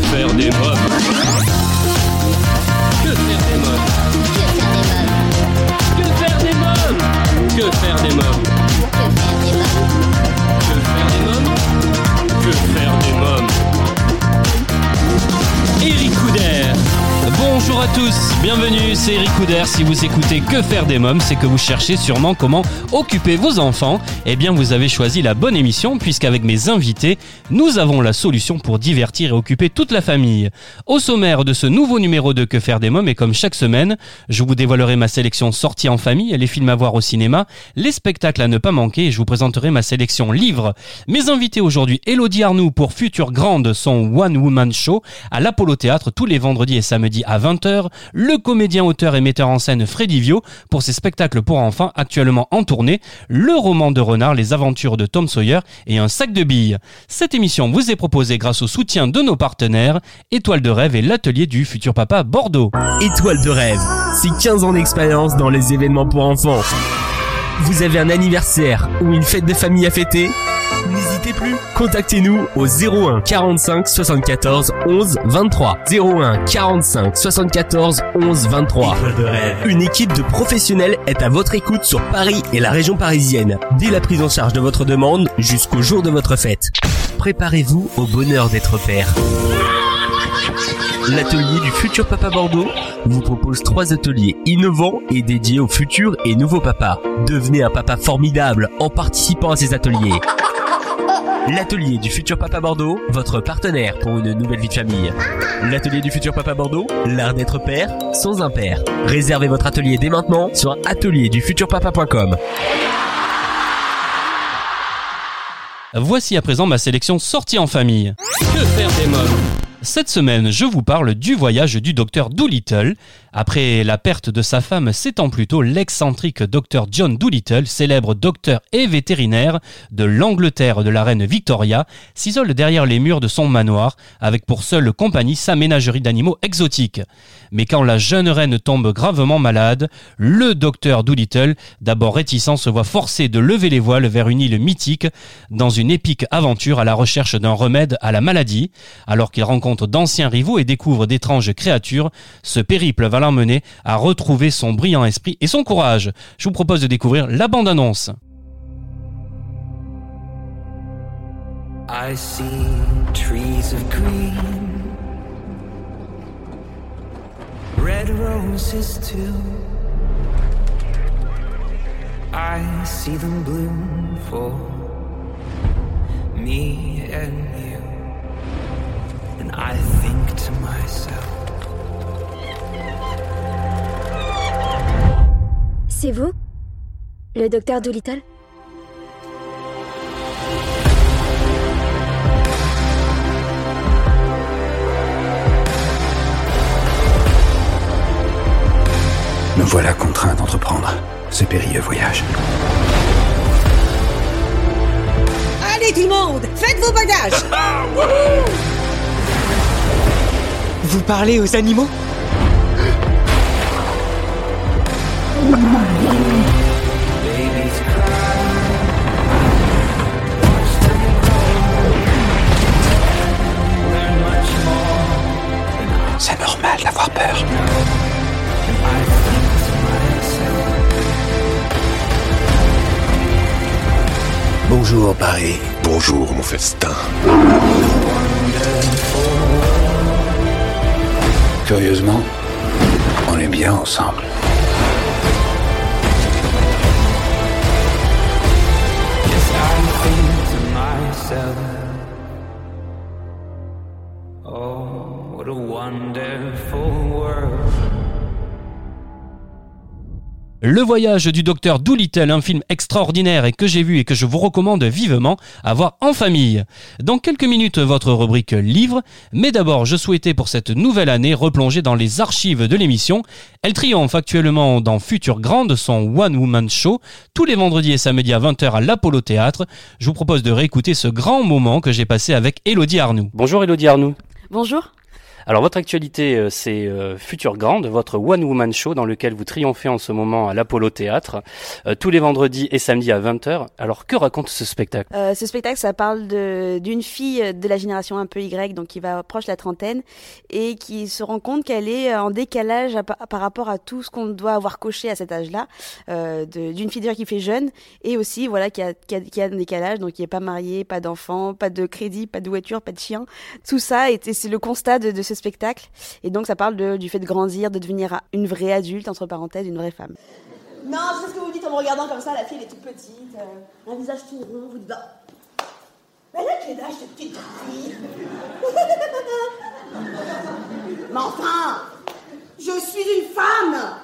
Faire des mômes Bonjour à tous, bienvenue, c'est Eric Couder. Si vous écoutez Que faire des mômes, c'est que vous cherchez sûrement comment occuper vos enfants. Eh bien, vous avez choisi la bonne émission puisqu'avec mes invités, nous avons la solution pour divertir et occuper toute la famille. Au sommaire de ce nouveau numéro de Que faire des mômes et comme chaque semaine, je vous dévoilerai ma sélection sortie en famille, les films à voir au cinéma, les spectacles à ne pas manquer et je vous présenterai ma sélection livres. Mes invités aujourd'hui, Elodie Arnoux pour Future Grande, son One Woman Show à l'Apollo Théâtre tous les vendredis et samedis à 20h, le comédien, auteur et metteur en scène Freddy Vio pour ses spectacles pour enfants actuellement en tournée, le roman de renard Les aventures de Tom Sawyer et un sac de billes. Cette émission vous est proposée grâce au soutien de nos partenaires Étoile de rêve et l'atelier du futur papa Bordeaux. Étoile de rêve, c'est 15 ans d'expérience dans les événements pour enfants. Vous avez un anniversaire ou une fête de famille à fêter? Plus. Contactez-nous au 01 45 74 11 23. 01 45 74 11 23. Une équipe de professionnels est à votre écoute sur Paris et la région parisienne, dès la prise en charge de votre demande jusqu'au jour de votre fête. Préparez-vous au bonheur d'être père. L'atelier du futur papa Bordeaux vous propose trois ateliers innovants et dédiés aux futurs et nouveaux papas. Devenez un papa formidable en participant à ces ateliers. L'atelier du futur papa Bordeaux, votre partenaire pour une nouvelle vie de famille. L'atelier du futur papa Bordeaux, l'art d'être père sans un père. Réservez votre atelier dès maintenant sur atelierdufuturpapa.com. Voici à présent ma sélection sortie en famille. Que faire des mômes? Cette semaine, je vous parle du voyage du docteur Doolittle. Après la perte de sa femme sept ans plus tôt, l'excentrique docteur John Doolittle, célèbre docteur et vétérinaire de l'Angleterre de la reine Victoria, s'isole derrière les murs de son manoir, avec pour seule compagnie sa ménagerie d'animaux exotiques. Mais quand la jeune reine tombe gravement malade, le docteur Doolittle, d'abord réticent, se voit forcé de lever les voiles vers une île mythique, dans une épique aventure à la recherche d'un remède à la maladie, alors qu'il rencontre d'anciens rivaux et découvre d'étranges créatures, ce périple va l'emmener à retrouver son brillant esprit et son courage. Je vous propose de découvrir la bande-annonce. I see trees of green, red roses too. I see them bloom for me and you. And I think to myself, C'est vous Le docteur Doolittle? Me voilà contraint d'entreprendre ce périlleux voyage. Allez tout le monde, faites vos bagages. Vous parlez aux animaux? Peur. Bonjour Paris. Bonjour mon festin. Curieusement, on est bien ensemble. Le voyage du docteur Doolittle, un film extraordinaire et que j'ai vu et que je vous recommande vivement à voir en famille. Dans quelques minutes, votre rubrique livre, mais d'abord, je souhaitais pour cette nouvelle année replonger dans les archives de l'émission. Elle triomphe actuellement dans Future Grande, son One Woman Show, tous les vendredis et samedis à 20h à l'Apollo Théâtre. Je vous propose de réécouter ce grand moment que j'ai passé avec Elodie Arnoux. Bonjour Elodie Arnoux. Bonjour. Alors votre actualité, euh, c'est euh, Future Grande, votre One Woman Show dans lequel vous triomphez en ce moment à l'Apollo Théâtre, euh, tous les vendredis et samedis à 20h. Alors que raconte ce spectacle? Euh, ce spectacle, ça parle d'une fille de la génération un peu Y, donc qui va proche de la trentaine, et qui se rend compte qu'elle est en décalage par rapport à tout ce qu'on doit avoir coché à cet âge-là, d'une fille déjà qui fait jeune, et aussi voilà qui a, qui a, qui a un décalage, donc qui est pas mariée, pas d'enfant, pas de crédit, pas de voiture, pas de chien. Tout ça, c'est le constat de, de ce spectacle. Et donc ça parle du fait de grandir, de devenir une vraie adulte, entre parenthèses, une vraie femme. Non, c'est ce que vous dites en me regardant comme ça, la fille est toute petite, euh, un visage tout rond, vous dites bah. Quel âge cette petite fille? Mais enfin Je suis une femme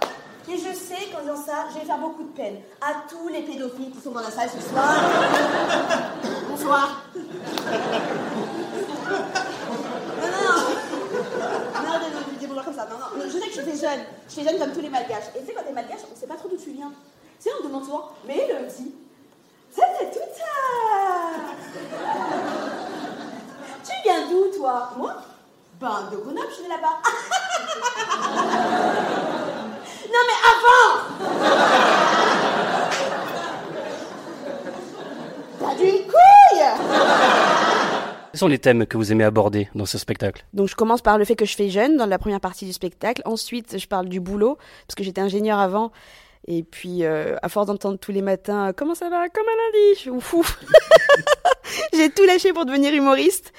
Et je sais qu'en disant ça, je vais faire beaucoup de peine à tous les pédophiles qui sont dans la salle ce soir. Bonsoir. Non, non, non. Non, non, non, dis bonjour Je sais que je fais jeune. Je fais jeune comme tous les malgaches. Et tu sais, quand t'es malgache, on sait pas trop d'où tu viens. Tu sais, on demande souvent, mais le petit, c'est tout ça. Tu viens d'où, toi? Moi? Ben, de Grenoble, je suis là-bas. non, mais avant T'as d'une couille Quels sont les thèmes que vous aimez aborder dans ce spectacle? Donc je commence par le fait que je fais jeune dans la première partie du spectacle. Ensuite, je parle du boulot parce que j'étais ingénieur avant. Et puis, euh, à force d'entendre tous les matins comment ça va, comme un lundi, ouf, ouf. j'ai tout lâché pour devenir humoriste.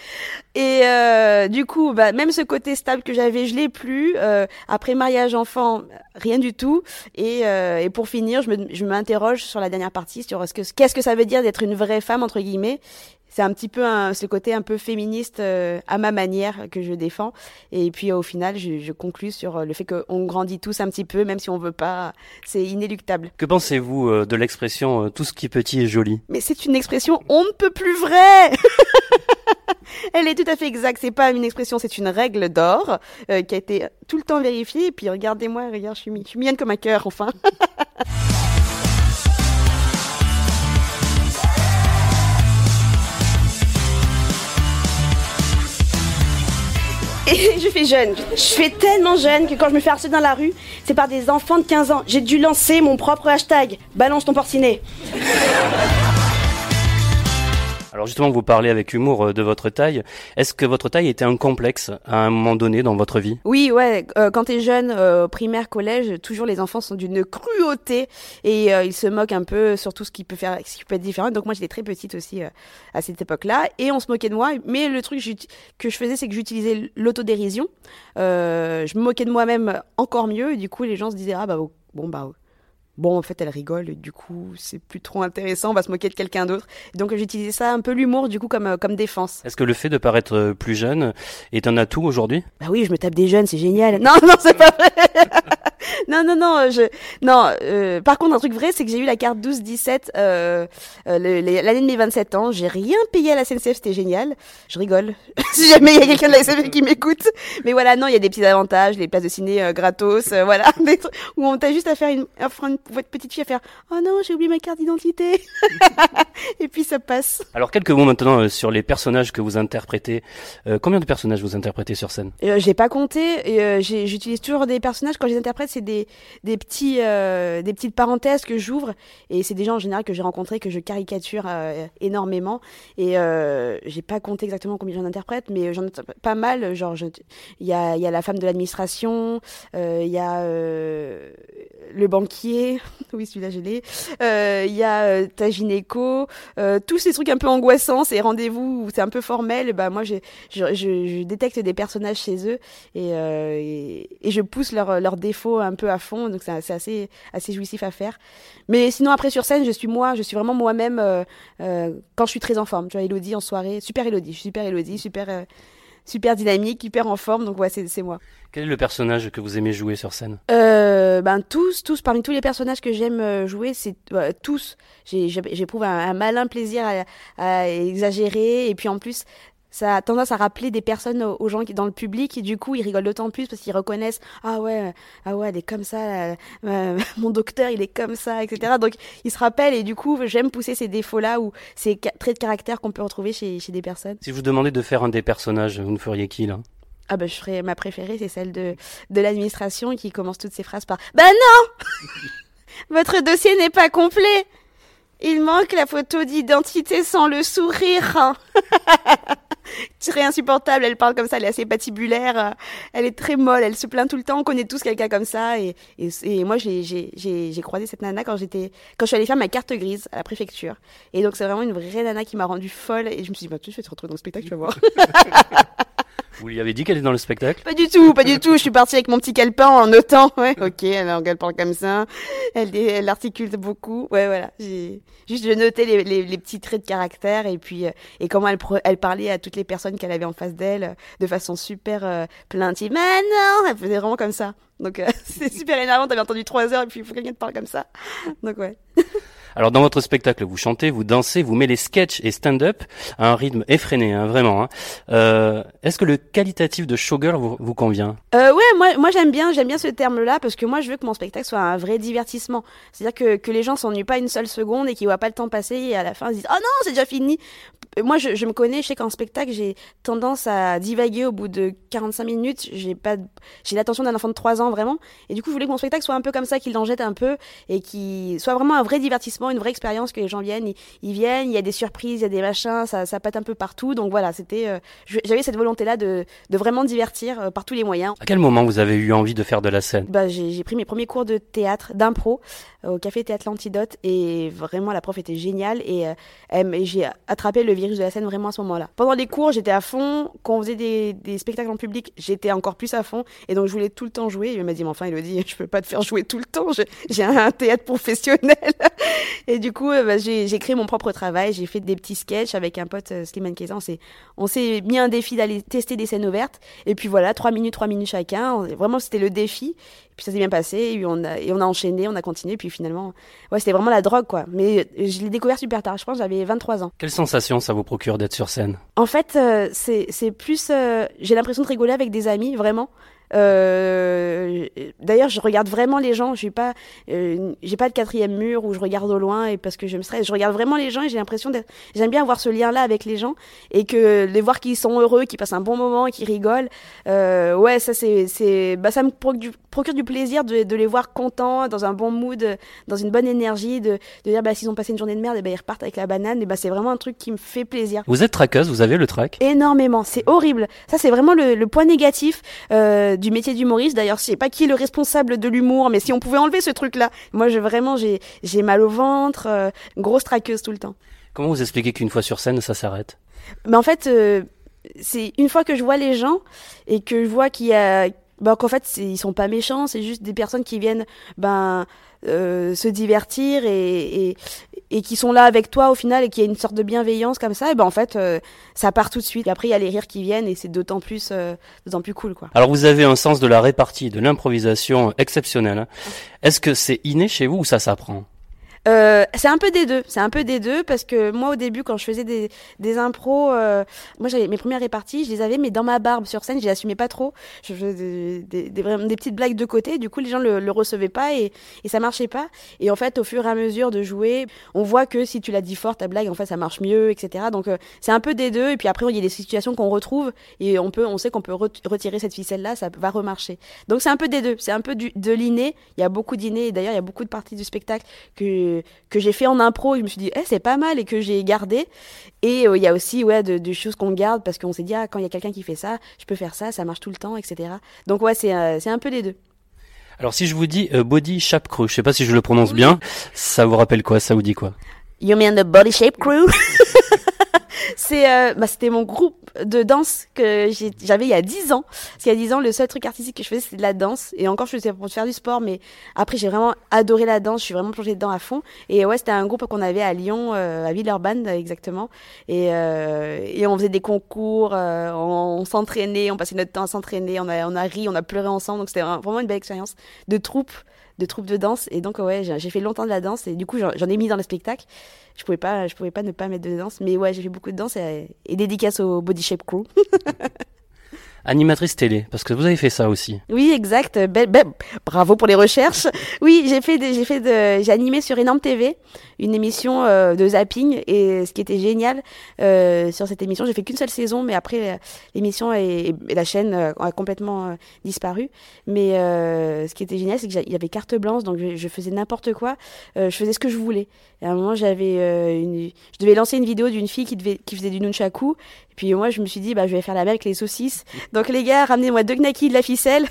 Et euh, du coup, bah, même ce côté stable que j'avais, je l'ai plus. Euh, après mariage, enfant, rien du tout. Et, pour finir, je me- je m'interroge sur la dernière partie sur ce que qu'est-ce que ça veut dire d'être une vraie femme entre guillemets. C'est un petit peu un, ce côté un peu féministe euh, à ma manière que je défends. Et puis au final, je, je conclus sur euh, le fait qu'on grandit tous un petit peu, même si on veut pas. C'est inéluctable. Que pensez-vous euh, de l'expression euh, tout ce qui est petit est joli? Mais c'est une expression on ne peut plus vraie. Elle est tout à fait exacte. C'est pas une expression, c'est une règle d'or euh, qui a été tout le temps vérifiée. Et puis regardez-moi, regarde, je suis, je suis mignonne comme un cœur, enfin. Je fais jeune. Je fais tellement jeune que quand je me fais harceler dans la rue, c'est par des enfants de 15 ans. J'ai dû lancer mon propre hashtag. Balance ton porcinet. Alors justement, vous parlez avec humour euh, de votre taille. Est-ce que votre taille était un complexe à un moment donné dans votre vie? Oui, ouais. euh, quand t'es jeune, euh, primaire, collège, toujours les enfants sont d'une cruauté et euh, ils se moquent un peu sur tout ce qui peut faire, ce qui peut être différent. Donc moi, j'étais très petite aussi euh, à cette époque-là et on se moquait de moi. Mais le truc que je faisais, c'est que j'utilisais l'autodérision. Je me moquais de moi-même encore mieux. Du coup, les gens se disaient ah bah bon bah bon en fait elle rigole et du coup c'est plus trop intéressant. On va se moquer de quelqu'un d'autre. Donc j'utilisais ça un peu l'humour du coup comme euh, comme défense. Est-ce que le fait de paraître euh, plus jeune est un atout aujourd'hui? Bah oui, je me tape des jeunes, c'est génial. Non, non, c'est pas vrai. non, non, non, je, non. euh, par contre, un truc vrai, c'est que j'ai eu la carte 12-17 euh, euh, l'année de mes 27 ans. J'ai rien payé à la SNCF, c'était génial. Je rigole. si jamais il y a quelqu'un de la SNCF qui m'écoute. Mais voilà, non, il y a des petits avantages, les places de ciné euh, gratos, euh, voilà, des trucs où on t'a juste à faire une, à faire une votre petite fille à faire. Oh non, j'ai oublié ma carte d'identité. Et puis ça passe. Alors quelques mots maintenant euh, sur les personnages que vous interprétez. Euh, combien de personnages vous interprétez sur scène? Euh, j'ai pas compté. J'utilise toujours des personnages quand je les interprète, c'est des des petits des petites parenthèses que j'ouvre et c'est des gens en général que j'ai rencontrés que je caricature énormément et j'ai pas compté exactement combien j'en interprète, mais j'en ai pas mal. Genre il y a il y a la femme de l'administration, il y a le banquier, oui celui-là je l'ai. Euh, Il y a euh, ta gynéco, euh, tous ces trucs un peu angoissants, ces rendez-vous où c'est un peu formel. Bah moi je, je, je détecte des personnages chez eux et, et, je pousse leurs défauts un peu à fond, donc c'est assez, assez jouissif à faire. Mais sinon, après sur scène, je suis moi, je suis vraiment moi-même quand je suis très en forme. Tu vois, Elodie en soirée, super Elodie, je suis super Elodie, super, super dynamique, hyper en forme, donc ouais, c'est moi. Quel est le personnage que vous aimez jouer sur scène? Euh, ben tous, tous, parmi tous les personnages que j'aime euh, jouer, c'est tous. J'éprouve un, un malin plaisir à, à exagérer et puis en plus. Ça a tendance à rappeler des personnes aux, gens qui dans le public et du coup ils rigolent d'autant plus parce qu'ils reconnaissent ah ouais ah ouais elle est comme ça là, euh, mon docteur il est comme ça etc donc ils se rappellent et du coup j'aime pousser ces défauts là ou ces traits de caractère qu'on peut retrouver chez, chez des personnes. Si je vous demandais de faire un des personnages, vous ne feriez qui là? Ah bah je ferais ma préférée, c'est celle de, de l'administration qui commence toutes ses phrases par Bah non! Votre dossier n'est pas complet. Il manque la photo d'identité sans le sourire Très insupportable, elle parle comme ça, elle est assez patibulaire, euh, elle est très molle, elle se plaint tout le temps, on connaît tous quelqu'un comme ça et, et, moi j'ai croisé cette nana quand j'étais quand je suis allée faire ma carte grise à la préfecture et donc c'est vraiment une vraie nana qui m'a rendue folle et je me suis dit bah tu vas te retrouver dans le spectacle, tu vas voir. Vous lui avez dit qu'elle est dans le spectacle Pas du tout, pas du tout. Je suis partie avec mon petit calepin en notant. Ouais, ok, elle parle comme ça. Elle, elle articule beaucoup. Ouais, voilà. Juste je notais les, les, les petits traits de caractère et puis euh, et comment elle elle parlait à toutes les personnes qu'elle avait en face d'elle euh, de façon super euh, plaintive. Mais non, elle faisait vraiment comme ça. Donc euh, c'est super énervant. T'avais entendu trois heures et puis il faut que quelqu'un te parle comme ça. Donc ouais. Alors dans votre spectacle, vous chantez, vous dansez, vous mêlez sketch et stand-up à un rythme effréné, hein, vraiment. hein. Euh, Est-ce que le qualitatif de showgirl vous, vous convient? Euh, ouais, moi, moi j'aime bien, j'aime bien ce terme-là parce que moi je veux que mon spectacle soit un vrai divertissement. C'est-à-dire que, que les gens s'ennuient pas une seule seconde et qu'ils voient pas le temps passer et à la fin ils se disent oh non c'est déjà fini. Moi je, je me connais, je sais qu'en spectacle j'ai tendance à divaguer au bout de 45 minutes. J'ai pas, j'ai l'attention d'un enfant de 3 ans vraiment et du coup je voulais que mon spectacle soit un peu comme ça, qu'il en jette un peu et qui soit vraiment un vrai divertissement, une vraie expérience que les gens viennent, ils, ils viennent, il y a des surprises, il y a des machins, ça, ça pète un peu partout. Donc voilà, c'était, euh, j'avais cette volonté-là de, de vraiment divertir euh, par tous les moyens. À quel moment vous avez eu envie de faire de la scène? Bah, j'ai pris mes premiers cours de théâtre, d'impro, euh, au Café Théâtre L'Antidote, et vraiment la prof était géniale, et, euh, et j'ai attrapé le virus de la scène vraiment à ce moment-là. Pendant les cours, j'étais à fond, quand on faisait des, des spectacles en public, j'étais encore plus à fond, et donc je voulais tout le temps jouer, et elle m'a dit, mais enfin, Elodie, je peux pas te faire jouer tout le temps, j'ai un théâtre professionnel. Et du coup, euh, bah, j'ai j'ai créé mon propre travail, j'ai fait des petits sketchs avec un pote, euh, Slimane Kézan, on s'est- on s'est mis un défi d'aller tester des scènes ouvertes, et puis voilà, trois minutes, trois minutes chacun, On- vraiment c'était le défi, et puis ça s'est bien passé, et on a, et on a enchaîné, on a continué, puis finalement, ouais, c'était vraiment la drogue, quoi. Mais euh, je l'ai découvert super tard, je pense j'avais 23 ans. Quelle sensation ça vous procure d'être sur scène? En fait, euh, c'est c'est plus. euh, J'ai l'impression de rigoler avec des amis, vraiment. Euh, D'ailleurs, je regarde vraiment les gens. Je suis pas, euh, j'ai pas de quatrième mur où je regarde au loin et parce que je me stresse. Je regarde vraiment les gens et j'ai l'impression d'être. J'aime bien avoir ce lien-là avec les gens et que les voir qu'ils sont heureux, qu'ils passent un bon moment, qu'ils rigolent. Euh, ouais, ça c'est, c'est, bah ça me procure du, plaisir de, de les voir contents, dans un bon mood, dans une bonne énergie, de, de dire bah s'ils ont passé une journée de merde, et bah, ils repartent avec la banane. Et bah c'est vraiment un truc qui me fait plaisir Vous êtes traqueuse, vous avez le track énormément. C'est horrible. Ça, c'est vraiment le, le point négatif euh, du métier d'humoriste. D'ailleurs, je sais pas qui est le responsable de l'humour, mais si on pouvait enlever ce truc-là, moi, je vraiment, j'ai j'ai mal au ventre, euh, grosse traqueuse tout le temps. Comment vous expliquez qu'une fois sur scène, ça s'arrête? Mais en fait, euh, c'est une fois que je vois les gens et que je vois qu'il y a, ben, qu'en fait, ils sont pas méchants, c'est juste des personnes qui viennent, ben, euh, se divertir et, et, et qui sont là avec toi au final et qui a une sorte de bienveillance comme ça, et ben en fait, euh, ça part tout de suite. Et après, il y a les rires qui viennent et c'est d'autant plus, euh, d'autant plus cool, quoi. Alors vous avez un sens de la répartie, de l'improvisation exceptionnel. hein. Est-ce que c'est inné chez vous ou ça s'apprend? Euh, c'est un peu des deux. C'est un peu des deux parce que moi au début quand je faisais des, des impros, euh, moi j'avais mes premières réparties, je les avais mais dans ma barbe sur scène, je les assumais pas trop. Je faisais des, des, des, des petites blagues de côté, du coup les gens le, le recevaient pas et, et ça marchait pas. Et en fait au fur et à mesure de jouer, on voit que si tu la dis fort ta blague en fait ça marche mieux, etc. Donc euh, c'est un peu des deux et puis après il y a des situations qu'on retrouve et on peut, on sait qu'on peut re- retirer cette ficelle là, ça va remarcher. Donc c'est un peu des deux, c'est un peu du, de l'inné. Il y a beaucoup d'inné et d'ailleurs il y a beaucoup de parties du spectacle que que j'ai fait en impro et je me suis dit eh, c'est pas mal et que j'ai gardé. Et euh, il y a aussi ouais de, de choses qu'on garde parce qu'on s'est dit ah quand il y a quelqu'un qui fait ça je peux faire ça ça marche tout le temps etc donc ouais c'est euh, un peu les deux. Alors si je vous dis euh, body shape crew, je sais pas si je le prononce bien, ça vous rappelle quoi? Ça vous dit quoi? You mean the Body Shape Crew? C'est, bah, c'était mon groupe de danse que j'avais il y a 10 ans. Parce qu'il y a 10 ans, le seul truc artistique que je faisais, c'était de la danse. Et encore, je faisais pour faire du sport, mais après, j'ai vraiment adoré la danse. Je suis vraiment plongée dedans à fond. Et ouais, c'était un groupe qu'on avait à Lyon, euh, à Villeurbanne, exactement. Et, euh, et on faisait des concours, euh, on, on s'entraînait, on passait notre temps à s'entraîner, on a, on a ri, on a pleuré ensemble. Donc c'était vraiment une belle expérience de troupe de troupe de danse. Et donc ouais j'ai fait longtemps de la danse. Et du coup j'en j'en ai mis dans le spectacle je pouvais pas je pouvais pas ne pas mettre de danse. Mais ouais j'ai fait beaucoup de danse et, et dédicace au Body Shape Crew Animatrice télé, parce que vous avez fait ça aussi. Oui, exact. Belle- belle- bravo pour les recherches. Oui, j'ai fait, j'ai fait, j'ai animé sur Énorme TV une émission euh, de zapping et ce qui était génial euh, sur cette émission, j'ai fait qu'une seule saison, mais après l'émission et, la chaîne euh, a complètement euh, disparu. Mais ce qui était génial, c'est qu'il y avait carte blanche, donc je, faisais n'importe quoi. Je faisais ce que je voulais. Et à un moment, j'avais je devais lancer une vidéo d'une fille qui faisait du nunchaku. Puis moi, je me suis dit, bah, je vais faire la même avec les saucisses. Donc les gars, ramenez-moi deux knackis de la ficelle.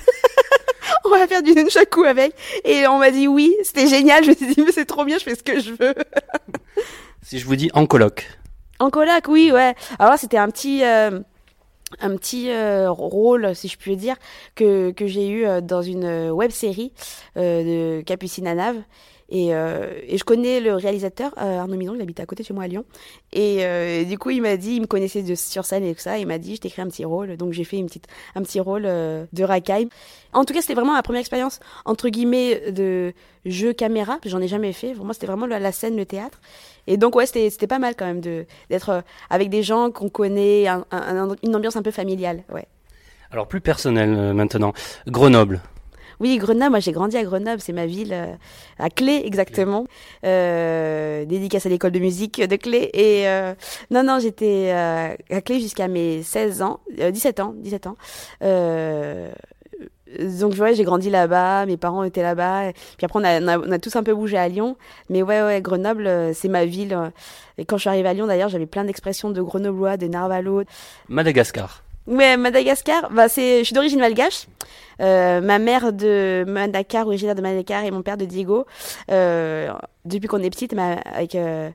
on va faire du nunchaku avec. Et on m'a dit oui, c'était génial. Je me suis dit, mais c'est trop bien, je fais ce que je veux. Si je vous dis en coloc. En coloc, oui, ouais. Alors c'était un petit, euh, un petit euh, rôle, si je puis dire, que, que j'ai eu euh, dans une web série euh, de Capucine à Nave. Et, euh, et je connais le réalisateur, euh, Arnaud Midon, il habite à côté chez moi à Lyon. Et, euh, du coup, il m'a dit, il me connaissait sur scène et tout ça. Il m'a dit, je t'écris un petit rôle. Donc j'ai fait une petite, un petit rôle euh, de racaille. En tout cas, c'était vraiment ma première expérience, entre guillemets, de jeu caméra. J'en ai jamais fait. Pour moi, c'était vraiment la, scène, le théâtre. Et donc, ouais, c'était pas mal quand même d'être euh, avec des gens qu'on connaît, un- un- un- une ambiance un peu familiale. Ouais. Alors plus personnel euh, maintenant. Grenoble. Oui, Grenoble, moi j'ai grandi à Grenoble, c'est ma ville, euh, à Clé exactement. Euh, dédicace à l'école de musique de Clé. Et euh, non, non, j'étais euh, à Clé jusqu'à mes 16 ans, euh, 17 ans, 17 ans. Euh, donc ouais, j'ai grandi là-bas, mes parents étaient là-bas. Puis après, on a, on, a, on a tous un peu bougé à Lyon. Mais ouais, ouais, Grenoble, euh, c'est ma ville. euh. Et quand je suis arrivée à Lyon, d'ailleurs, j'avais plein d'expressions de grenoblois, de narvalo, Madagascar. Ouais, Madagascar, bah c'est, je suis d'origine malgache. Euh, ma mère de Madagascar, originaire de Madagascar, et mon père de Diego. Euh, depuis qu'on est petite, ma, avec euh,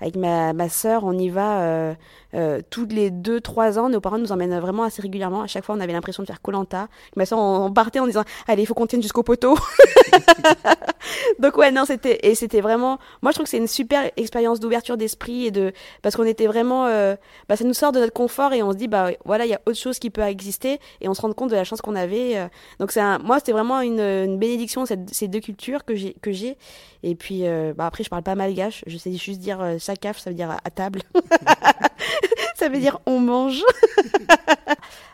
avec ma ma sœur, on y va euh, euh, tous les deux trois ans. Nos parents nous emmènent vraiment assez régulièrement. À chaque fois, on avait l'impression de faire Colanta. Ma sœur, on, partait en disant, allez, il faut qu'on tienne jusqu'au poteau. Donc ouais, non, c'était et c'était vraiment. Moi, je trouve que c'est une super expérience d'ouverture d'esprit et de parce qu'on était vraiment. euh, bah, ça nous sort de notre confort et on se dit bah voilà, il y a autre chose qui peut exister et on se rend compte de la chance qu'on avait. euh. donc c'est un, moi, c'était vraiment une, une bénédiction ces deux cultures que j'ai que j'ai. Et puis euh, bah après, je parle pas malgache. Je sais juste dire euh, sakaf, ça veut dire à, à table. ça veut dire on mange.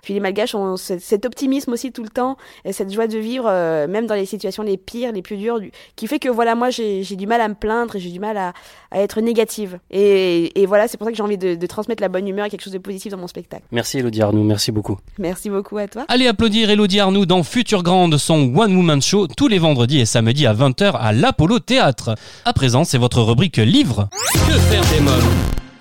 Puis les Malgaches ont ce- cet optimisme aussi tout le temps, et cette joie de vivre, euh, même dans les situations les pires, les plus dures, du- qui fait que voilà, moi j'ai j'ai du mal à me plaindre et j'ai du mal à, à être négative. Et, et voilà, c'est pour ça que j'ai envie de, de transmettre la bonne humeur et quelque chose de positif dans mon spectacle. Merci Elodie Arnoux, merci beaucoup. Merci beaucoup à toi. Allez applaudir Elodie Arnoux dans Future Grande, son One Woman Show, tous les vendredis et samedis à 20h à l'Apollo Théâtre. À présent, c'est votre rubrique livre. Que faire des mômes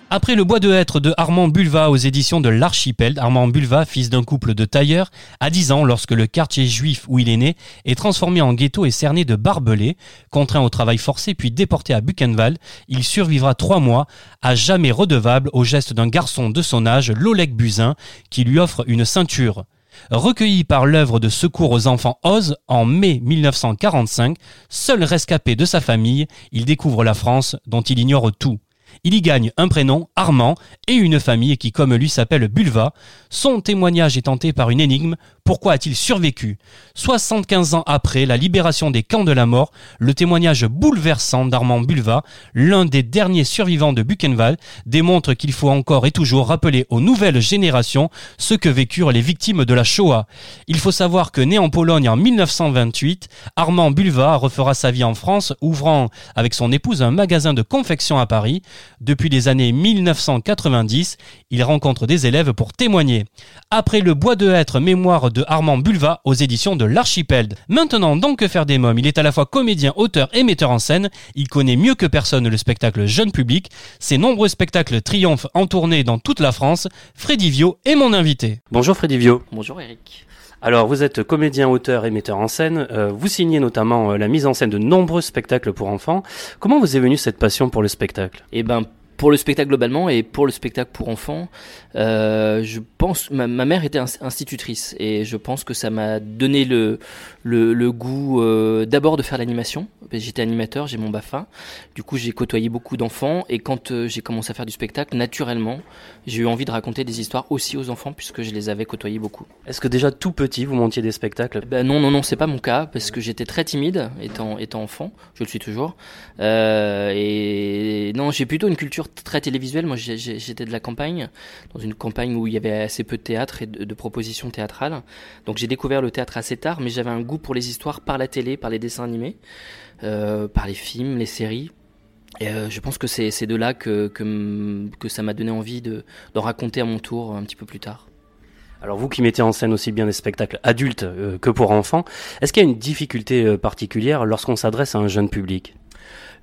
après le bois de hêtre de Armand Bulva aux éditions de l'Archipel, Armand Bulva, fils d'un couple de tailleurs, a 10 ans lorsque le quartier juif où il est né est transformé en ghetto et cerné de barbelés. Contraint au travail forcé puis déporté à Buchenwald, il survivra trois mois, à jamais redevable au geste d'un garçon de son âge, Lolek Buzyn, qui lui offre une ceinture. Recueilli par l'œuvre de secours aux enfants Oz en mai 1945, seul rescapé de sa famille, il découvre la France dont il ignore tout. Il y gagne un prénom, Armand, et une famille qui, comme lui, s'appelle Bulva. Son témoignage est tenté par une énigme. Pourquoi a-t-il survécu 75 ans après la libération des camps de la mort, le témoignage bouleversant d'Armand Bulva, l'un des derniers survivants de Buchenwald, démontre qu'il faut encore et toujours rappeler aux nouvelles générations ce que vécurent les victimes de la Shoah. Il faut savoir que né en Pologne en 1928, Armand Bulva refera sa vie en France, ouvrant avec son épouse un magasin de confection à Paris. Depuis les années 1990, il rencontre des élèves pour témoigner. Après le bois de hêtre mémoire de Armand Bulva aux éditions de l'Archipel. Maintenant, dans Que faire des mômes, il est à la fois comédien, auteur et metteur en scène. Il connaît mieux que personne le spectacle jeune public. Ses nombreux spectacles triomphent en tournée dans toute la France. Freddy Vio est mon invité. Bonjour Freddy Vio. Bonjour Eric. Alors, vous êtes comédien, auteur et metteur en scène. Euh, vous signez notamment euh, la mise en scène de nombreux spectacles pour enfants. Comment vous est venue cette passion pour le spectacle? Eh ben, pour le spectacle globalement et pour le spectacle pour enfants, euh, je pense ma, ma mère était ins- institutrice et je pense que ça m'a donné le le, le goût euh, d'abord de faire l'animation. J'étais animateur, j'ai mon BAFA. Du coup, j'ai côtoyé beaucoup d'enfants et quand euh, j'ai commencé à faire du spectacle, naturellement, j'ai eu envie de raconter des histoires aussi aux enfants puisque je les avais côtoyés beaucoup. Est-ce que déjà tout petit, vous montiez des spectacles? Ben non, non, non, c'est pas mon cas parce que j'étais très timide étant étant enfant. Je le suis toujours. Et non, j'ai plutôt une culture très télévisuel. Moi, j'étais de la campagne, dans une campagne où il y avait assez peu de théâtre et de, de propositions théâtrales. Donc j'ai découvert le théâtre assez tard, mais j'avais un goût pour les histoires par la télé, par les dessins animés, euh, par les films, les séries. Et euh, je pense que c'est de là que, que, ça m'a donné envie de d'en raconter à mon tour un petit peu plus tard. Alors vous qui mettez en scène aussi bien des spectacles adultes euh, que pour enfants, est-ce qu'il y a une difficulté particulière lorsqu'on s'adresse à un jeune public?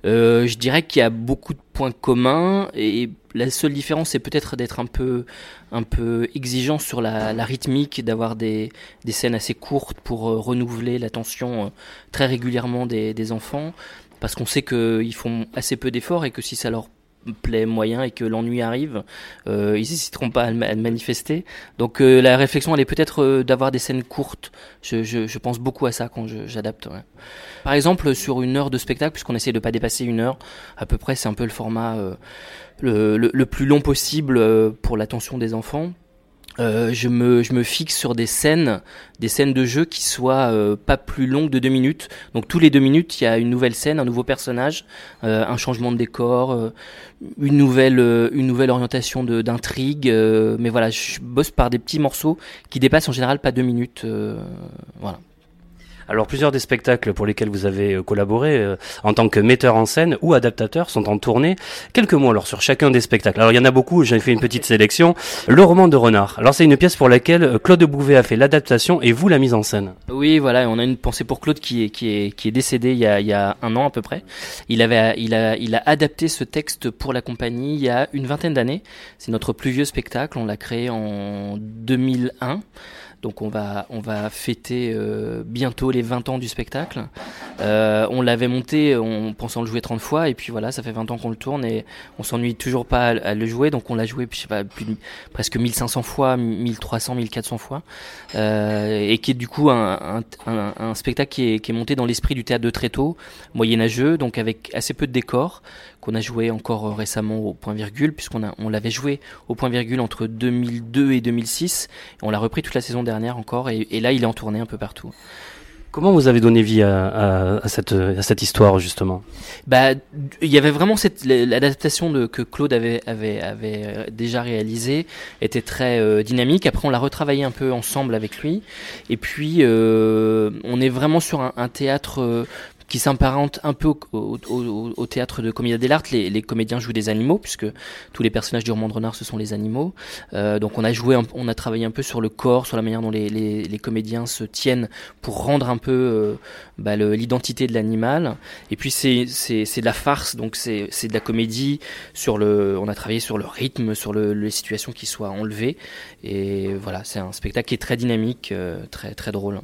Euh, je dirais qu'il y a beaucoup de points communs et la seule différence c'est peut-être d'être un peu un peu exigeant sur la, rythmique, d'avoir des, des scènes assez courtes pour euh, renouveler l'attention euh, très régulièrement des, des enfants, parce qu'on sait qu'ils font assez peu d'efforts et que si ça leur plaît moyen et que l'ennui arrive, euh, ils n'hésiteront pas à le, manifester. Donc euh, la réflexion elle est peut-être euh, d'avoir des scènes courtes. Je, je, je pense beaucoup à ça quand j'adapte. ouais. Par exemple, sur une heure de spectacle, puisqu'on essaie de pas dépasser une heure, à peu près, c'est un peu le format euh, le, le, le plus long possible euh, pour l'attention des enfants. Euh, je me fixe sur des scènes des scènes de jeu qui soient euh, pas plus longues de deux minutes. Donc tous les deux minutes il y a une nouvelle scène un nouveau personnage euh, un changement de décor une nouvelle une nouvelle orientation d'intrigue mais voilà je bosse par des petits morceaux qui dépassent en général pas deux minutes voilà Alors plusieurs des spectacles pour lesquels vous avez euh, collaboré euh, en tant que metteur en scène ou adaptateur sont en tournée. Quelques mots alors sur chacun des spectacles. Alors il y en a beaucoup, j'ai fait une petite sélection. Le roman de Renard. Alors c'est une pièce pour laquelle euh, Claude Bouvet a fait l'adaptation et vous la mise en scène. Oui, voilà, on a une pensée pour Claude qui est, qui est, qui est décédé il y, a, il y a un an à peu près. Il, avait, il, a, il a adapté ce texte pour la compagnie il y a une vingtaine d'années. C'est notre plus vieux spectacle, on l'a créé en 2001. Donc on va, on va fêter euh, bientôt les 20 ans du spectacle. Euh, on l'avait monté en pensant le jouer 30 fois et puis voilà, ça fait 20 ans qu'on le tourne et on s'ennuie toujours pas à, le jouer. Donc on l'a joué je sais pas, presque 1500 fois, 1300, 1400 fois. Euh, et qui est du coup un spectacle qui est, qui est monté dans l'esprit du théâtre de Tréteau, moyenâgeux, donc avec assez peu de décors, qu'on a joué encore euh, récemment au point virgule, puisqu'on on l'avait joué au point virgule entre 2002 et 2006, et on l'a repris toute la saison dernière encore, et, et là il est en tournée un peu partout. Comment vous avez donné vie à, à, à cette, à cette histoire justement? Bah, il y avait vraiment cette l'adaptation de que Claude avait avait avait euh, déjà réalisée était très euh, dynamique. Après, on l'a retravaillé un peu ensemble avec lui. Et puis, euh, on est vraiment sur un, un théâtre. euh, qui s'apparente un peu au, théâtre de Commedia dell'arte. Les, les comédiens jouent des animaux, puisque tous les personnages du roman de Renard, ce sont les animaux. Euh, donc on a joué, on a travaillé un peu sur le corps, sur la manière dont les, comédiens se tiennent pour rendre un peu euh, bah, l'identité de l'animal. Et puis c'est de la farce, donc c'est de la comédie sur le. On a travaillé sur le rythme, sur le, les situations qui soient enlevées. Et voilà, c'est un spectacle qui est très dynamique, euh, très très drôle.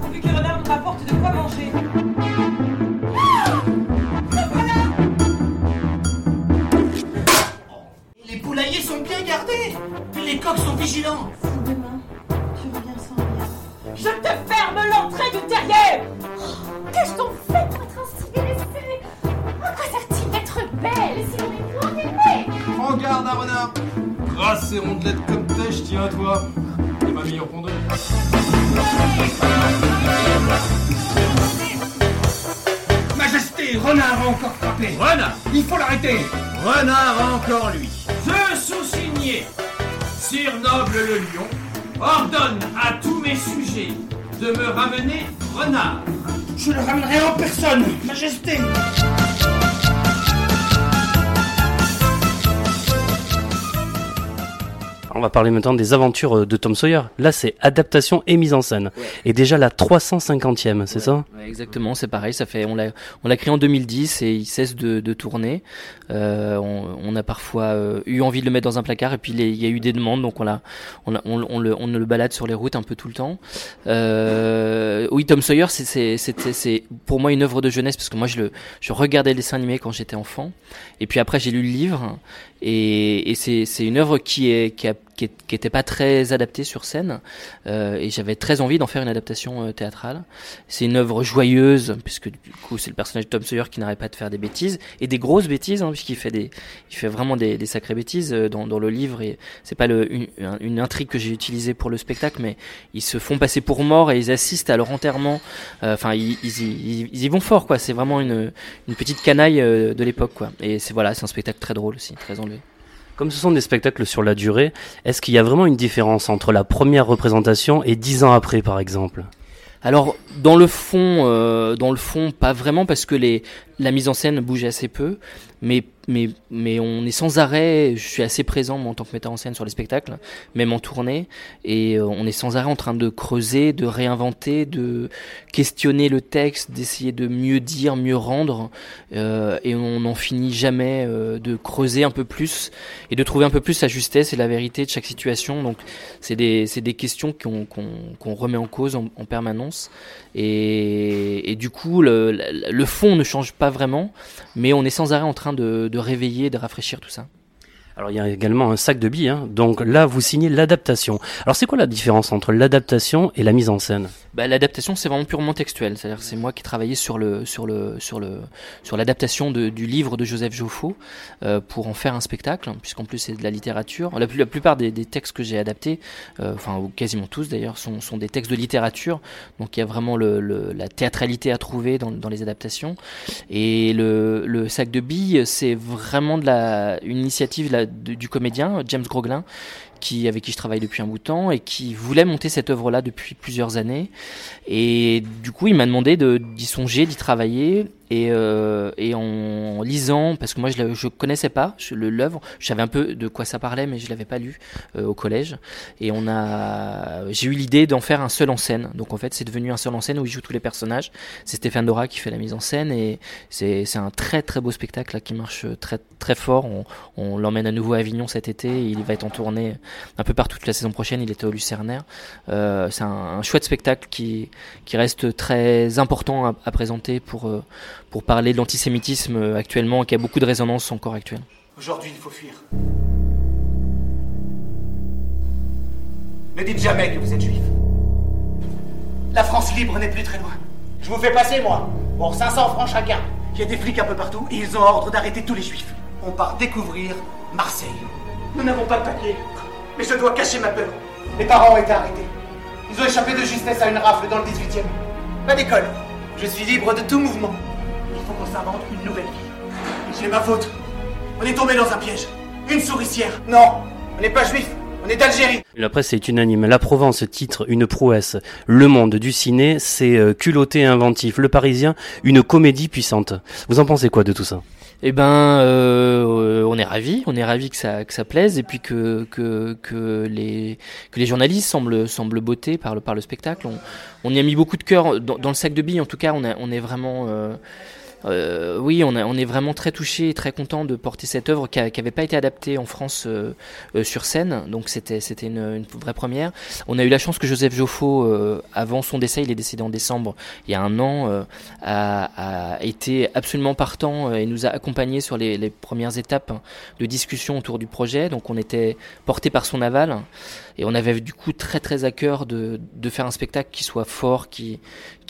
Pourvu que Renard nous rapporte de quoi manger. Les poulaillers sont bien gardés. Les coqs sont vigilants. Demain, tu reviens sans rien. Je te ferme l'entrée du terrier Qu'est-ce qu'on fait pour être incivilisé À quoi sert-il d'être belle si l'on est Prends garde à renard Grâce et rondelette comme t'es, je tiens à toi. Renard encore lui Je sous-signé Sire Noble le Lion ordonne à tous mes sujets de me ramener Renard. Je le ramènerai en personne, Majesté. On va parler maintenant des aventures euh, de Tom Sawyer. Là, c'est adaptation et mise en scène. Et déjà la 350e, c'est ça? Ouais, exactement, c'est pareil. Ça fait, on l'a, on l'a créé en 2010 et il cesse de, de tourner. Euh, on, on a parfois euh, eu envie de le mettre dans un placard et puis il y a eu des demandes, donc on l'a, on, l'a- on, on le, on le balade sur les routes un peu tout le temps. Euh, oui, Tom Sawyer, c'est, c'est pour moi une œuvre de jeunesse parce que moi je le, je regardais le dessin animé quand j'étais enfant et puis après j'ai lu le livre et, et c'est, c'est une œuvre qui est, qui a qui, qui était pas très adapté sur scène euh, et j'avais très envie d'en faire une adaptation euh, théâtrale. C'est une œuvre joyeuse puisque du coup c'est le personnage de Tom Sawyer qui n'arrête pas de faire des bêtises et des grosses bêtises hein, puisqu'il fait des il fait vraiment des, des sacrées bêtises euh, dans, dans le livre et c'est pas le, une, une intrigue que j'ai utilisée pour le spectacle mais ils se font passer pour morts et ils assistent à leur enterrement. Euh, Enfin ils, ils, ils y vont fort quoi. C'est vraiment une une petite canaille euh, de l'époque quoi. Et c'est voilà c'est un spectacle très drôle aussi très enlevé. Comme ce sont des spectacles sur la durée, est-ce qu'il y a vraiment une différence entre la première représentation et dix ans après, par exemple? Alors dans le fond, euh, dans le fond, pas vraiment parce que les la mise en scène bouge assez peu, mais mais mais on est sans arrêt. Je suis assez présent en tant que metteur en scène sur les spectacles, même en tournée, et euh, on est sans arrêt en train de creuser, de réinventer, de questionner le texte, d'essayer de mieux dire, mieux rendre, euh, et on n'en finit jamais euh, de creuser un peu plus et de trouver un peu plus la justesse et la vérité de chaque situation. Donc c'est des des questions qu'on remet en cause en, en permanence. Et, et du coup, le, le fond ne change pas vraiment, mais on est sans arrêt en train de, de réveiller, de rafraîchir tout ça. Alors il y a également un sac de billes, hein. donc là vous signez l'adaptation. Alors c'est quoi la différence entre l'adaptation et la mise en scène? Bah, l'adaptation c'est vraiment purement textuel, c'est-à-dire c'est moi qui ai travaillé sur le sur le sur le sur l'adaptation du livre de Joseph Joffo euh, pour en faire un spectacle, puisqu'en plus c'est de la littérature. La, la plupart des, textes que j'ai adaptés, euh, enfin ou quasiment tous d'ailleurs, sont, des textes de littérature, donc il y a vraiment la théâtralité à trouver dans, les adaptations. Et le, sac de billes, c'est vraiment de la une initiative là, du comédien James Groglin qui, avec qui je travaille depuis un bout de temps et qui voulait monter cette œuvre-là depuis plusieurs années. Et du coup, il m'a demandé d'y songer, d'y travailler. Et, euh, et en lisant, parce que moi je ne connaissais pas l'œuvre, je savais un peu de quoi ça parlait, mais je l'avais pas lu euh, au collège. Et on a, j'ai eu l'idée d'en faire un seul en scène. Donc en fait, c'est devenu un seul en scène où il joue tous les personnages. C'est Stéphane Dora qui fait la mise en scène et c'est un très très beau spectacle là, qui marche très très fort. On, on l'emmène à nouveau à Avignon cet été. Il va être en tournée un peu partout toute la saison prochaine. Il était au Lucernaire. Euh, c'est un, chouette spectacle qui qui reste très important à, à présenter pour pour parler de l'antisémitisme actuellement, qui a beaucoup de résonance encore actuelle. Aujourd'hui, il faut fuir. Ne dites jamais que vous êtes juif. La France libre n'est plus très loin. Je vous fais passer, moi, pour 500 francs chacun. Il y a des flics un peu partout et ils ont ordre d'arrêter tous les juifs. On part découvrir Marseille. Nous n'avons pas de papier, mais je dois cacher ma peur. Mes parents ont été arrêtés. Ils ont échappé de justesse à une rafle dans le 18e. Pas d'école. Je suis libre de tout mouvement. Faut qu'on s'invente une nouvelle vie. C'est ma faute. On est tombé dans un piège. Une souricière. Non, on n'est pas juif. On est d'Algérie. La presse est unanime. La Provence titre une prouesse. Le monde du ciné, c'est euh, culotté et inventif. Le Parisien, une comédie puissante. Vous en pensez quoi de tout ça? Eh ben, euh, on est ravi, on est ravi que ça que ça plaise et puis que que que les que les journalistes semblent semblent bottés par le par le spectacle. On, on y a mis beaucoup de cœur dans, dans le sac de billes. En tout cas, on a on est vraiment euh, euh, oui, on, est vraiment très touché et très content de porter cette œuvre qui n'avait pas été adaptée en France euh, euh, sur scène, donc c'était une, vraie première. On a eu la chance que Joseph Joffo, euh, avant son décès, il est décédé en décembre, il y a un an, a, été absolument partant et nous a accompagnés sur les, premières étapes de discussion autour du projet. Donc on était porté par son aval et on avait du coup très très à cœur de, faire un spectacle qui soit fort, qui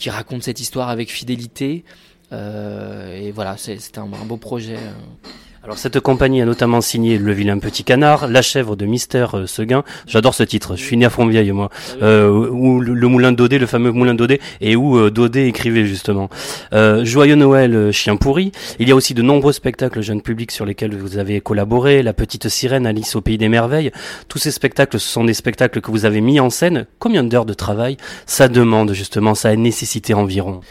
raconte cette histoire avec fidélité. Euh, et voilà, c'était un, un, beau projet. euh. Alors cette compagnie a notamment signé Le vilain petit canard, La chèvre de Mystère euh, Seguin. J'adore ce titre. Je suis né à Fontvieille moi. Euh, où le, le moulin Daudet, le fameux moulin Daudet, et où euh, Daudet écrivait justement. Euh, Joyeux Noël, Chien pourri. Il y a aussi de nombreux spectacles jeunes publics sur lesquels vous avez collaboré. La petite sirène, Alice au pays des merveilles. Tous ces spectacles, ce sont des spectacles que vous avez mis en scène. Combien d'heures de travail? Ça demande justement Ça a nécessité environ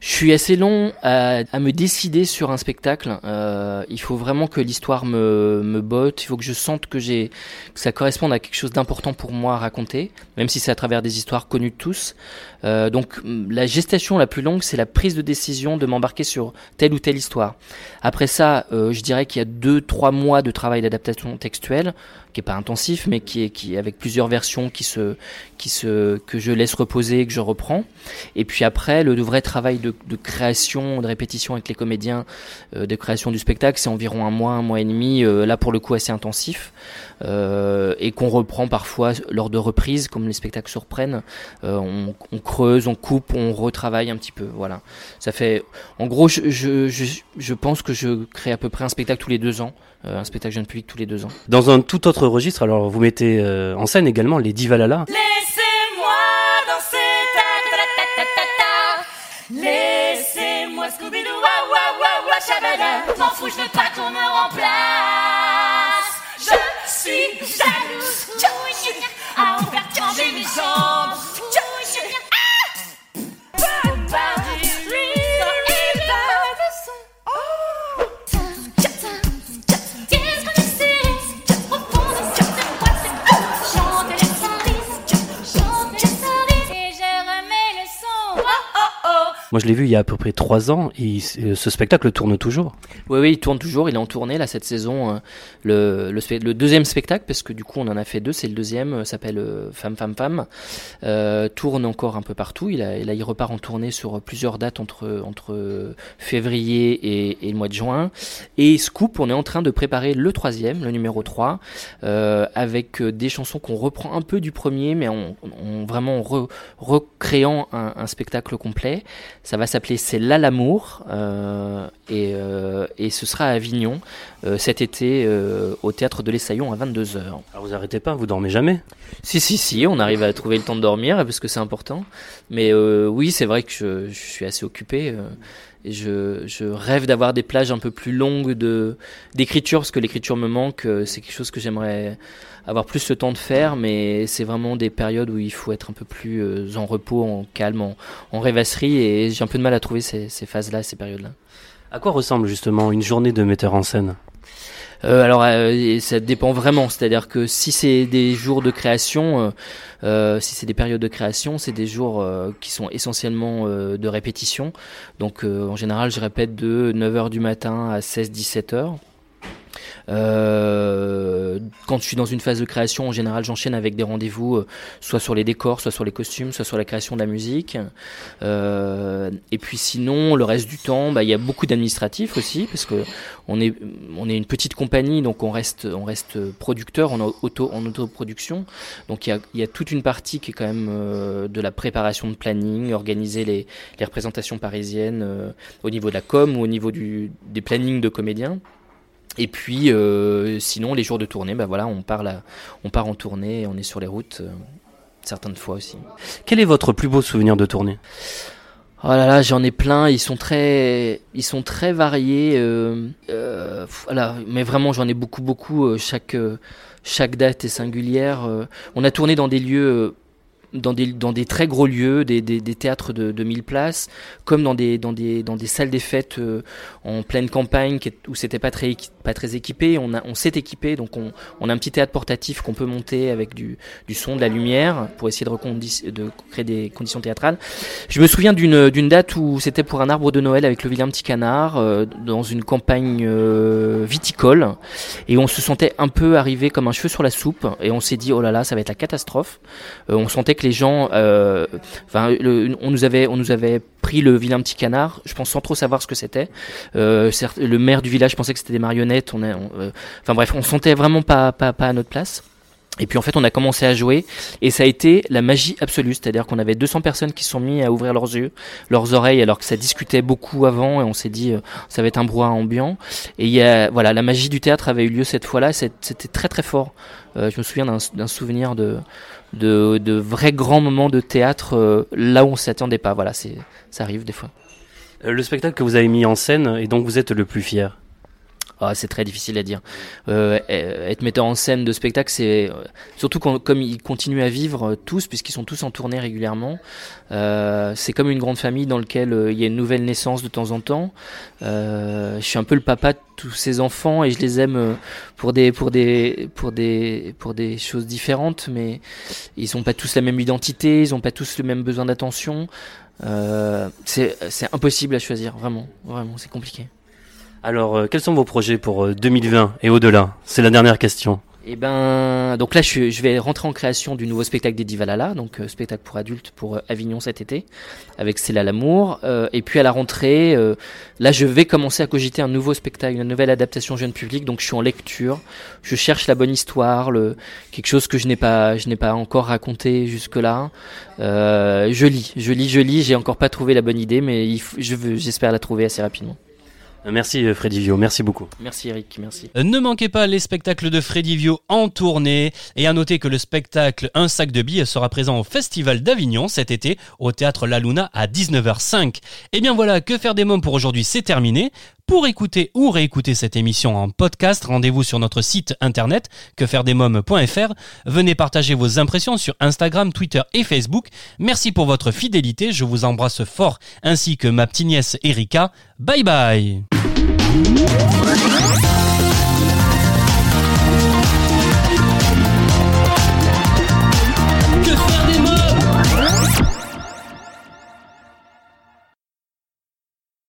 je suis assez long à, à, me décider sur un spectacle. Euh, il faut vraiment que l'histoire me, me botte. Il faut que je sente que j'ai que ça corresponde à quelque chose d'important pour moi à raconter, même si c'est à travers des histoires connues de tous. Euh, donc la gestation la plus longue, c'est la prise de décision de m'embarquer sur telle ou telle histoire. Après ça, euh, je dirais qu'il y a deux, trois mois de travail d'adaptation textuelle. Qui est pas intensif, mais qui est qui avec plusieurs versions qui se qui se que je laisse reposer, que je reprends. Et puis après, le, vrai travail de, de, création, de répétition avec les comédiens, euh, de création du spectacle, c'est environ un mois, un mois et demi. Euh, là, pour le coup, assez intensif. Euh, et qu'on reprend parfois lors de reprises, comme les spectacles se reprennent. Euh, on, on, creuse, on coupe, on retravaille un petit peu. Voilà. Ça fait, en gros, je, je, je, je pense que je crée à peu près un spectacle tous les deux ans, un spectacle jeune public tous les deux ans. Dans un tout autre registre, alors vous mettez euh, en scène également les Divalala. Laissez-moi Moi, je l'ai vu il y a à peu près trois ans. Et ce spectacle tourne toujours. Oui, oui, il tourne toujours. Il est en tournée là cette saison. Le, le, le deuxième spectacle, parce que du coup, on en a fait deux. C'est le deuxième, s'appelle Femme, Femme, Femme. Euh, tourne encore un peu partout. Il a, là, il repart en tournée sur plusieurs dates entre entre février et, le mois de juin. Et Scoop, on est en train de préparer le troisième, le numéro 3, euh, avec des chansons qu'on reprend un peu du premier, mais en, en vraiment re, recréant un spectacle complet. Ça va s'appeler C'est là l'amour euh, et, euh, et, ce sera à Avignon euh, cet été au théâtre de l'Essaillon à 22h. Alors vous arrêtez pas, vous dormez jamais? Si, si, si, on arrive à trouver le temps de dormir parce que c'est important. Mais oui, c'est vrai que je, je, suis assez occupé. Et je, je rêve d'avoir des plages un peu plus longues de d'écriture parce que l'écriture me manque. C'est quelque chose que j'aimerais avoir plus le temps de faire, mais c'est vraiment des périodes où il faut être un peu plus euh, en repos, en calme, en, en rêvasserie, et j'ai un peu de mal à trouver ces, ces phases-là, ces périodes-là. À quoi ressemble justement une journée de metteur en scène? Euh, alors euh, ça dépend vraiment, c'est-à-dire que si c'est des jours de création, euh, euh si c'est des périodes de création, c'est des jours euh, qui sont essentiellement de répétition. Donc en général, je répète de 9h du matin à 16-17 heures. Euh, quand je suis dans une phase de création, en général, j'enchaîne avec des rendez-vous, euh, soit sur les décors, soit sur les costumes, soit sur la création de la musique. Euh, et puis sinon, le reste du temps, bah, il y a beaucoup d'administratifs aussi, parce que on est, on est une petite compagnie, donc on reste, on reste producteur, est auto, en autoproduction. Donc il y a, y a toute une partie qui est quand même euh, de la préparation de planning, organiser les, les représentations parisiennes euh, au niveau de la com ou au niveau du, des plannings de comédiens. Et puis, euh, sinon, les jours de tournée, bah voilà, on part, là, on part en tournée, on est sur les routes, euh, certaines fois aussi. Quel est votre plus beau souvenir de tournée? Oh là là, j'en ai plein. Ils sont très, ils sont très variés. Euh, euh, voilà, mais vraiment, j'en ai beaucoup, beaucoup. chaque, chaque date est singulière. on a tourné dans des lieux dans des, dans des très gros lieux, des, des, des théâtres de, de 1000 places, comme dans des, dans des, dans des salles des fêtes euh, en pleine campagne où c'était pas très, pas très équipé. On, on s'est équipé, donc on, on a un petit théâtre portatif qu'on peut monter avec du, du son, de la lumière, pour essayer de, de créer des conditions théâtrales. Je me souviens d'une, d'une date où c'était pour un arbre de Noël avec le vilain petit canard, euh, dans une campagne euh, viticole, et on se sentait un peu arrivé comme un cheveu sur la soupe, et on s'est dit, oh là là, ça va être la catastrophe. Euh, on sentait les gens, euh, on nous avait, pris le vilain petit canard. Je pense sans trop savoir ce que c'était. Euh, le maire du village pensait que c'était des marionnettes. On, on euh, enfin bref, on sentait vraiment pas, pas, pas à notre place. Et puis en fait, on a commencé à jouer et ça a été la magie absolue, c'est-à-dire qu'on avait 200 personnes qui sont mis à ouvrir leurs yeux, leurs oreilles, alors que ça discutait beaucoup avant et on s'est dit euh, ça va être un brouhaha ambiant. Et il y a, voilà, la magie du théâtre avait eu lieu cette fois-là, c'était très très fort. Euh, je me souviens d'un souvenir de, de, de vrais grands moments de théâtre euh, là où on s'y attendait pas. Voilà, c'est ça arrive des fois. Le spectacle que vous avez mis en scène et dont vous êtes le plus fier? Ah, c'est très difficile à dire. Euh, être metteur en scène de spectacle, c'est surtout quand, comme ils continuent à vivre tous, puisqu'ils sont tous en tournée régulièrement. Euh, c'est comme une grande famille dans laquelle euh, il y a une nouvelle naissance de temps en temps. Euh, je suis un peu le papa de tous ces enfants et je les aime euh, pour des pour des pour des pour des choses différentes, mais ils n'ont pas tous la même identité, ils n'ont pas tous le même besoin d'attention. Euh, c'est impossible à choisir, vraiment, vraiment, c'est compliqué. Alors, euh, quels sont vos projets pour 2020 et au-delà? C'est la dernière question. Et ben, donc là, je, je vais rentrer en création du nouveau spectacle d'Eddie Valhalla, donc euh, spectacle pour adultes pour euh, Avignon cet été, avec Céla Lamour. Euh, et puis à la rentrée, euh, là, je vais commencer à cogiter un nouveau spectacle, une nouvelle adaptation jeune public. Donc je suis en lecture, je cherche la bonne histoire, le quelque chose que je n'ai pas, je n'ai pas encore raconté jusque là. Euh, je lis, je lis, je lis. J'ai encore pas trouvé la bonne idée, mais il je j'espère la trouver assez rapidement. Merci euh, Freddy Vio, merci beaucoup. Merci Eric, merci. Euh, Ne manquez pas les spectacles de Freddy Vio en tournée et à noter que le spectacle Un sac de billes sera présent au Festival d'Avignon cet été au théâtre La Luna à 19h05. Et bien voilà, que faire des mômes pour aujourd'hui, c'est terminé. Pour écouter ou réécouter cette émission en podcast, rendez-vous sur notre site internet quefairedesmômes.fr. Venez partager vos impressions sur Instagram, Twitter et Facebook. Merci pour votre fidélité, je vous embrasse fort ainsi que ma petite nièce Erika. Bye bye